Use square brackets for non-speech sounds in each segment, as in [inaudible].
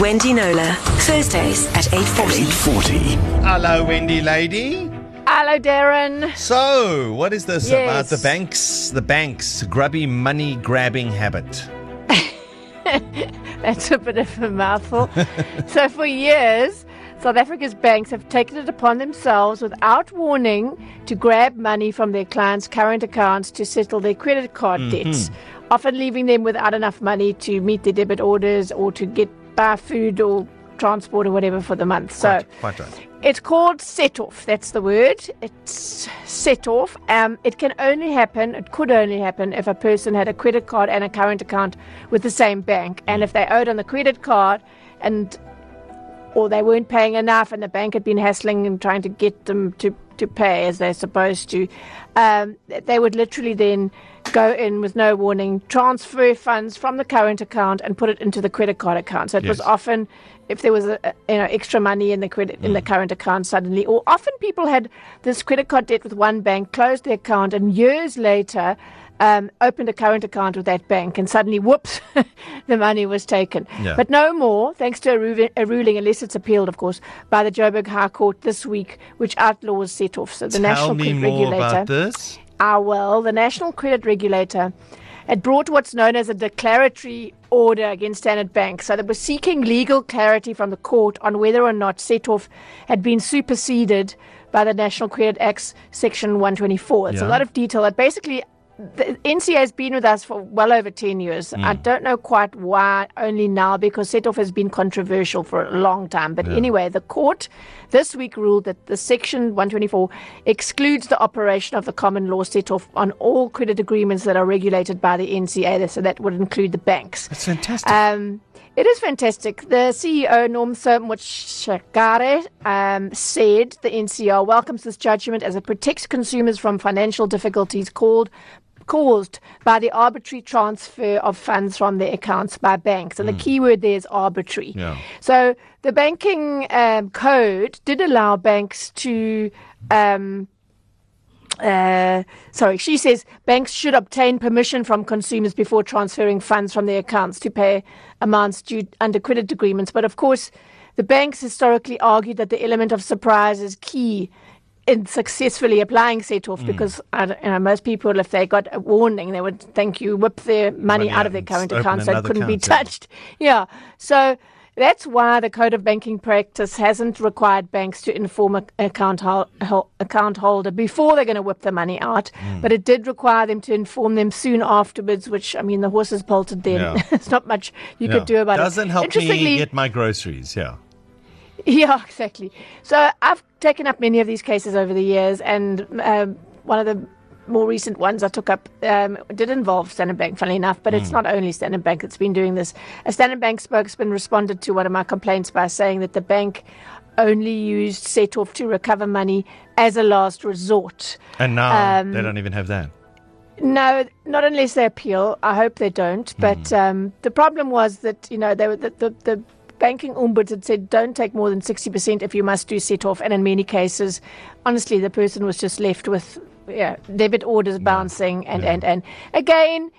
Wendy Knowler. Thursdays at 8.40. 840. Hello, Wendy lady. Hello, Darren. So, what is this about the banks? The banks grubby money grabbing habit. [laughs] That's a bit of a mouthful. [laughs] so, for years, South Africa's banks have taken it upon themselves without warning to grab money from their clients' current accounts to settle their credit card mm-hmm. debts, often leaving them without enough money to meet their debit orders or to get buy food or transport or whatever for the month. So, Quite right. It's called set off. That's the word. It's set off. Um, it can only happen, it could only happen if a person had a credit card and a current account with the same bank. And if they owed on the credit card and or they weren't paying enough and the bank had been hassling and trying to get them to, to pay as they're supposed to, um, they would literally then go in with no warning, transfer funds from the current account and put it into the credit card account. So it was often if there was a, you know extra money in the credit in the current account suddenly, or often people had this credit card debt with one bank, closed the account, and years later. Um, opened a current account with that bank, and suddenly, whoops, [laughs] the money was taken. Yeah. But no more, thanks to a, ru- a ruling, unless it's appealed, of course, by the Joburg High Court this week, which outlaws set off. So the Tell National me Credit more Regulator. about this. Ah, well, the National Credit Regulator had brought what's known as a declaratory order against Standard Bank. So they were seeking legal clarity from the court on whether or not set-off had been superseded by the National Credit Act's Section 124. It's Yeah. a lot of detail. But basically, the NCA has been with us for well over 10 years. I don't know quite why only now because set-off has been controversial for a long time. But anyway, the court this week ruled that the Section 124 excludes the operation of the common law set-off on all credit agreements that are regulated by the NCA. So that would include the banks. That's fantastic. Um, it is fantastic. The CEO, Nomsa Motshegare, um, said the NCR welcomes this judgment as it protects consumers from financial difficulties called caused by the arbitrary transfer of funds from their accounts by banks. And the key word there is arbitrary. Yeah. So the banking um, code did allow banks to. Um, uh, sorry, she says banks should obtain permission from consumers before transferring funds from their accounts to pay amounts due under credit agreements. But of course, the banks historically argued that the element of surprise is key in successfully applying set Mm. off because I you know, most people, if they got a warning, they would thank you, whip their money Money out out of their current account so it couldn't be touched. Yeah. So that's why the Code of Banking Practice hasn't required banks to inform a account, hol- account holder before they're going to whip the money out, Hmm. but it did require them to inform them soon afterwards, which, I mean, the horses bolted then. Yeah. [laughs] There's not much you Yeah. could do about it. Doesn't help me get my groceries. Yeah. [laughs] yeah, exactly. So I've taken up many of these cases over the years, and um, one of the more recent ones I took up um, did involve Standard Bank, funnily enough, but it's not only Standard Bank that's been doing this. A Standard Bank spokesman responded to one of my complaints by saying that the bank only used set off to recover money as a last resort. And now Um, they don't even have that. No, not unless they appeal. I hope they don't. But um, the problem was that you know they were the, the, the banking ombuds had said don't take more than sixty percent if you must do set off, and in many cases, honestly, the person was just left with yeah, debit orders bouncing, and, Yeah. and and again.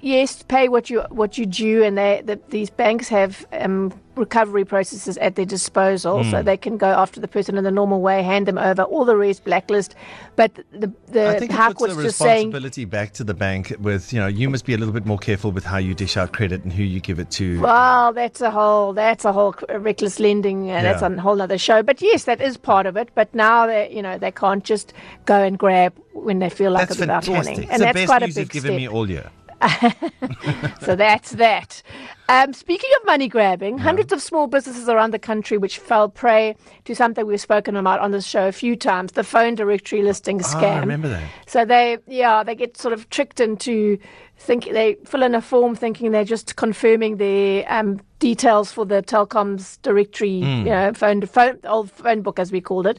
Yes, pay what you what you due, and they the, these banks have um, recovery processes at their disposal, so they can go after the person in the normal way, hand them over, all the rest blacklist. But the the I think puts the just saying back to the bank with, you know, you must be a little bit more careful with how you dish out credit and who you give it to. Well, that's a whole that's a whole reckless lending. Uh, That's Yeah. a whole other show. But yes, that is part of it. But now they you know they can't just go and grab when they feel like that's it without warning, It's and the that's quite a big step. [laughs] so that's that. Um, speaking of money grabbing, hundreds of small businesses around the country which fell prey to something we've spoken about on this show a few times: the phone directory listing Ah, scam. I remember that. So they, yeah, they get sort of tricked into think they fill in a form thinking they're just confirming their um, details for the telecoms directory, Hmm. you know, phone, phone, old phone book as we called it,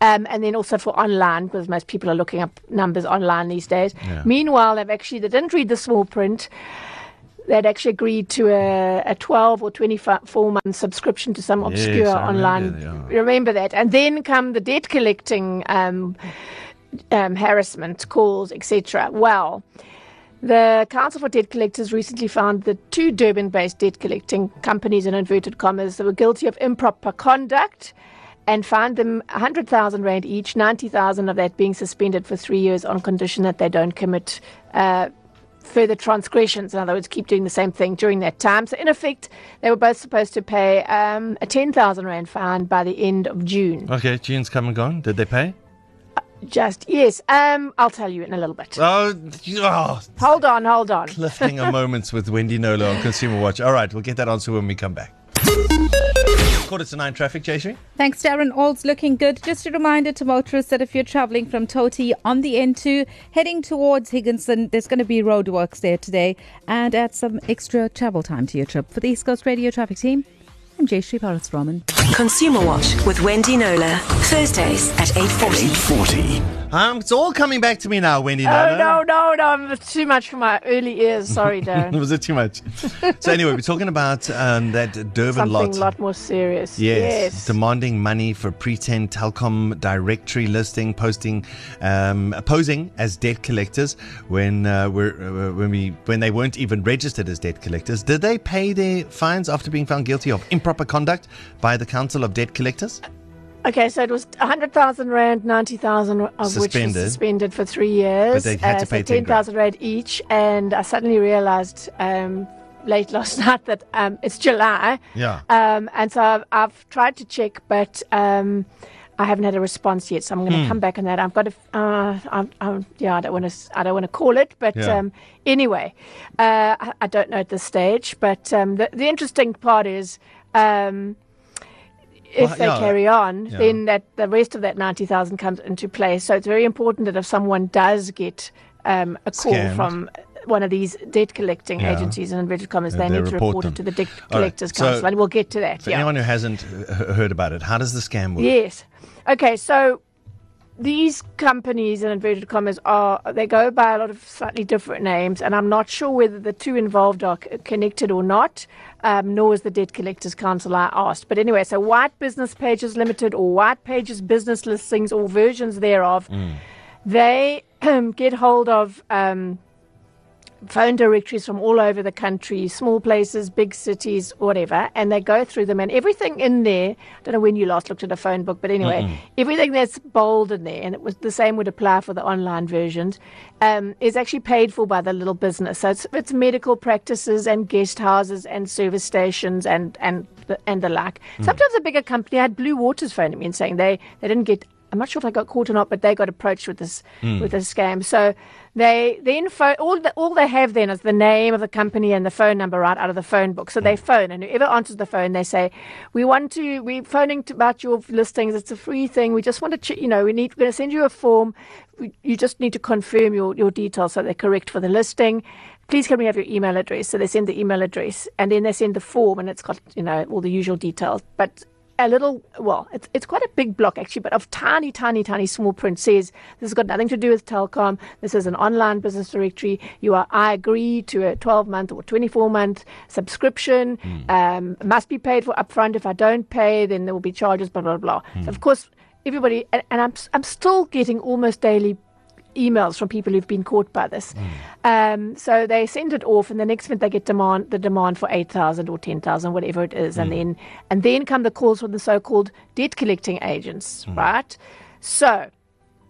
um, and then also for online because most people are looking up numbers online these days. Yeah. Meanwhile, they've actually they didn't read the small print. They'd actually agreed to a, a 12 or 24 month subscription to some obscure Yes, online. remember. Remember that. And then come the debt collecting um, um, harassment calls, etc. Well, The Council for Debt Collectors recently found that two Durban based debt collecting companies, in inverted commas, that were guilty of improper conduct and fined them 100,000 Rand each, 90,000 of that being suspended for three years on condition that they don't commit uh, further transgressions. In other words, keep doing the same thing during that time. So, in effect, they were both supposed to pay um, a 10,000 Rand fine by the end of June. Okay, June's come and gone. Did they pay? Just, yes. Um, I'll tell you in a little bit. Oh, oh Hold on, hold on. cliffhanger moments with Wendy Knowler on Consumer Watch. All right, we'll get that answer when we come back. Quarter to nine traffic, Jayshree. Thanks, Darren. All's looking good. Just a reminder to motorists that if you're travelling from Toti on the N2, heading towards Higginson, there's going to be roadworks there today and add some extra travel time to your trip. For the East Coast Radio Traffic Team, I'm Jayshree Parasuraman. Consumer Watch with Wendy Knowler. Thursdays at 8.40. 840. Um, it's all coming back to me now, Wendy Knowler. Oh, no, no, no. It's too much for my early ears. Sorry, [laughs] Darren. Was it too much? so anyway, we're talking about um, that Durban Something lot. a lot more serious. Yes, Yes. demanding money for pretend telecom directory listing, posting, um, posing as debt collectors when uh, we're, uh, when we when they weren't even registered as debt collectors. Did they pay their fines after being found guilty of improper conduct by the Council of Debt Collectors? Okay, so it was 100,000 Rand, 90,000 of which was Suspended. suspended for three years. But they had to pay 10 grand. 10,000 Rand each. And I suddenly realized um, late [laughs] last night that um, it's July. Yeah. Um, and so I've, I've tried to check, but um, I haven't had a response yet. So I'm going to Hmm. come back on that. I've got to, uh, I'm, I'm, yeah, I don't want to, I don't want to call it, but Yeah. um, anyway, uh, I, I don't know at this stage. But um, the, the interesting part is. Um, if Well, they yeah, carry on, yeah. then that the rest of that ninety thousand comes into play. So it's very important that if someone does get um, a call Scammed. from one of these debt collecting Yeah. agencies in inverted commas, they they need to report it to the debt collectors so council, and we'll get to that. For anyone who hasn't heard about it, how does the scam work? Yes. Okay, so these companies in inverted commas are they go by a lot of slightly different names, and I'm not sure whether the two involved are c- connected or not. Um, nor is the Debt Collectors Council I asked. But anyway, so White Business Pages Limited or White Pages business listings or versions thereof, they [clears throat] get hold of. Um, phone directories from all over the country, small places, big cities, whatever, and they go through them and everything in there. I don't know when you last looked at a phone book, but anyway, everything that's bold in there, and it was the same would apply for the online versions, um, is actually paid for by the little business. So it's, it's medical practices and guest houses and service stations and and the, and the like. Sometimes a bigger company I had Blue Waters phoning me and saying they they didn't get I'm not sure if they got caught or not, but they got approached with this hmm. with this scam. So they the info all the, all they have then is the name of the company and the phone number right out of the phone book. So they hmm. phone and whoever answers the phone, they say, "We want to we're phoning to, about your listings. It's a free thing. We just want to ch- you know we need we're going to send you a form. We, you just need to confirm your your details so they're correct for the listing." Please can we have your email address? So they send the email address and then they send the form and it's got, you know, all the usual details. But a little, well, it's, it's quite a big block actually, but of tiny, tiny, tiny small print says this has got nothing to do with telecom. This is an online business directory. You are, I agree to a 12 month or 24 month subscription. Um, must be paid for upfront. If I don't pay, then there will be charges, blah, blah, blah. So of course, everybody, and, and I'm, I'm still getting almost daily emails from people who've been caught by this. Um, so they send it off, and the next minute they get demand the demand for eight thousand or ten thousand, whatever it is, and then and then come the calls from the so-called debt collecting agents, right? So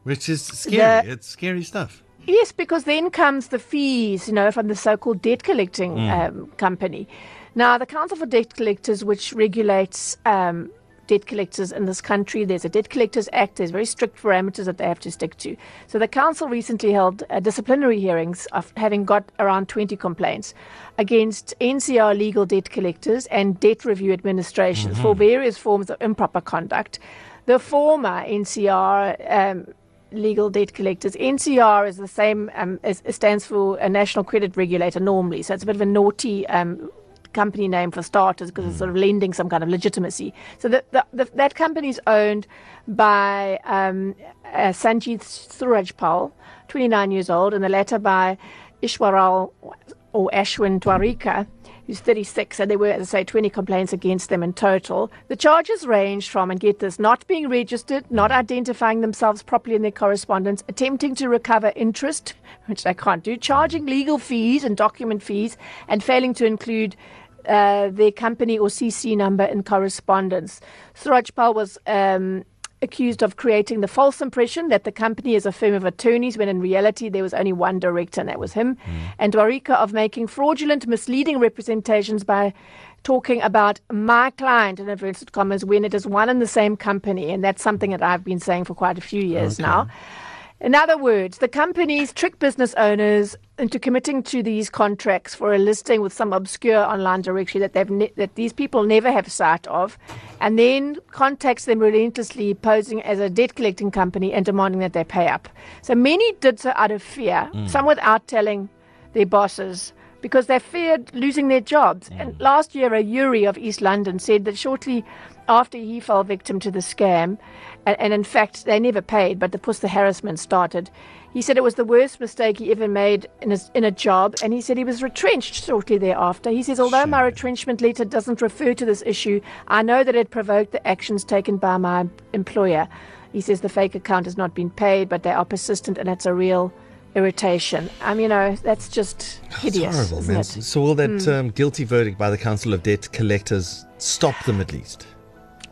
Which is scary. The- it's scary stuff. Yes, because then comes the fees, you know, from the so-called debt collecting um, company. Now, the Council for Debt Collectors, which regulates um, debt collectors in this country, there's a Debt Collectors Act. There's very strict parameters that they have to stick to. So the council recently held uh, disciplinary hearings of having got around 20 complaints against NCR legal debt collectors and debt review administrations for various forms of improper conduct. The former NCR um, legal debt collectors. NCR is the same, um, as, it stands for a National Credit Regulator normally, so it's a bit of a naughty um, company name for starters because it's sort of lending some kind of legitimacy. So the, the, the, that company is owned by um, uh, Sanjeev Surajpal, 29 years old, and the latter by Ishwaral or Ashwin Dwarika, who's 36, and there were, as I say, 20 complaints against them in total. The charges ranged from, and get this, not being registered, not identifying themselves properly in their correspondence, attempting to recover interest, which they can't do, charging legal fees and document fees, and failing to include uh, their company or CC number in correspondence. Surajpal was um, accused of creating the false impression that the company is a firm of attorneys when in reality there was only one director and that was him. Mm. And Dwarika of making fraudulent, misleading representations by talking about my client in inverted commas when it is one and the same company. And that's something that I've been saying for quite a few years okay. now. In other words, the companies trick business owners into committing to these contracts for a listing with some obscure online directory that they've ne- that these people never have sight of, and then contacts them relentlessly, posing as a debt collecting company and demanding that they pay up. So many did so out of fear, mm. some without telling their bosses because they feared losing their jobs. Mm. And last year, a Yuri of East London said that shortly after he fell victim to the scam, and, and in fact, they never paid, but of course the harassment started. He said it was the worst mistake he ever made in, his, in a job, and he said he was retrenched shortly thereafter. He says, although my retrenchment letter doesn't refer to this issue, I know that it provoked the actions taken by my employer. He says the fake account has not been paid, but they are persistent, and it's a real irritation. Um, you know, that's just [sighs] hideous. It's horrible, man. So will that mm. um, guilty verdict by the Council of Debt Collectors stop them at least?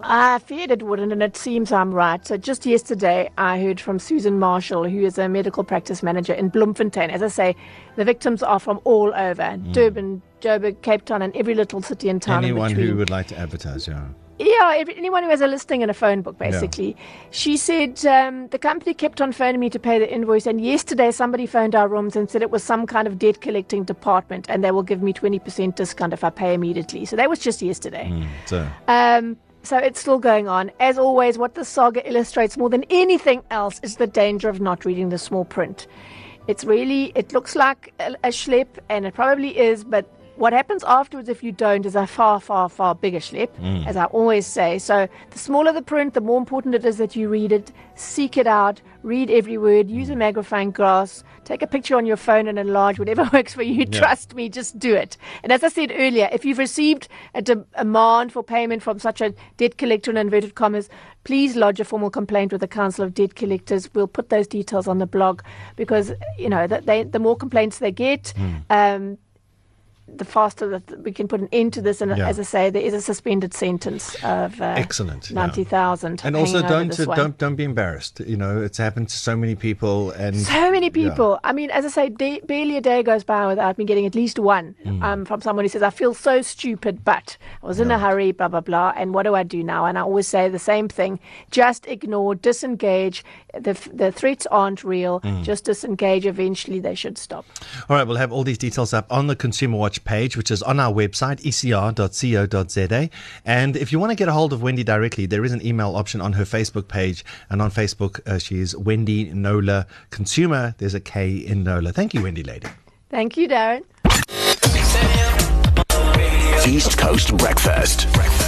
I feared it wouldn't, and it seems I'm right. So just yesterday, I heard from Susan Marshall, who is a medical practice manager in Bloemfontein. As I say, the victims are from all over mm. Durban, Joburg, Cape Town, and every little city and town. Anyone who would like to advertise, yeah. Yeah, anyone who has a listing in a phone book, basically. Yeah. She said um, the company kept on phoning me to pay the invoice, and yesterday somebody phoned our rooms and said it was some kind of debt collecting department, and they will give me 20% discount if I pay immediately. So that was just yesterday. Mm, so. Um, so it's still going on. As always, what the saga illustrates more than anything else is the danger of not reading the small print. It's really, it looks like a, a schlep, and it probably is, but what happens afterwards if you don't is a far, far, far bigger schlep, mm. as I always say. So the smaller the print, the more important it is that you read it, seek it out, read every word, use a magnifying glass, take a picture on your phone and enlarge whatever [laughs] works for you. Yeah. Trust me, just do it. And as I said earlier, if you've received a demand for payment from such a debt collector in inverted commas, please lodge a formal complaint with the Council of Debt Collectors. We'll put those details on the blog because, you know, they, the more complaints they get, mm. um, the faster that we can put an end to this. And yeah. as I say, there is a suspended sentence of uh, excellent ninety thousand. Yeah. And also, don't uh, don't don't be embarrassed. You know, it's happened to so many people, and so many people. Yeah. I mean, as I say, day, barely a day goes by without me getting at least one mm. um, from someone who says, "I feel so stupid, but I was in a hurry, blah blah blah." And what do I do now? And I always say the same thing: just ignore, disengage. The the threats aren't real. Mm. Just disengage. Eventually, they should stop. All right, we'll have all these details up on the Consumer Watch page, which is on our website, ecr.co.za. And if you want to get a hold of Wendy directly, there is an email option on her Facebook page. And on Facebook, uh, she is Wendy Knowler Consumer. There's a K in Knowler. Thank you, Wendy Lady. Thank you, Darren. East Coast Breakfast. Breakfast.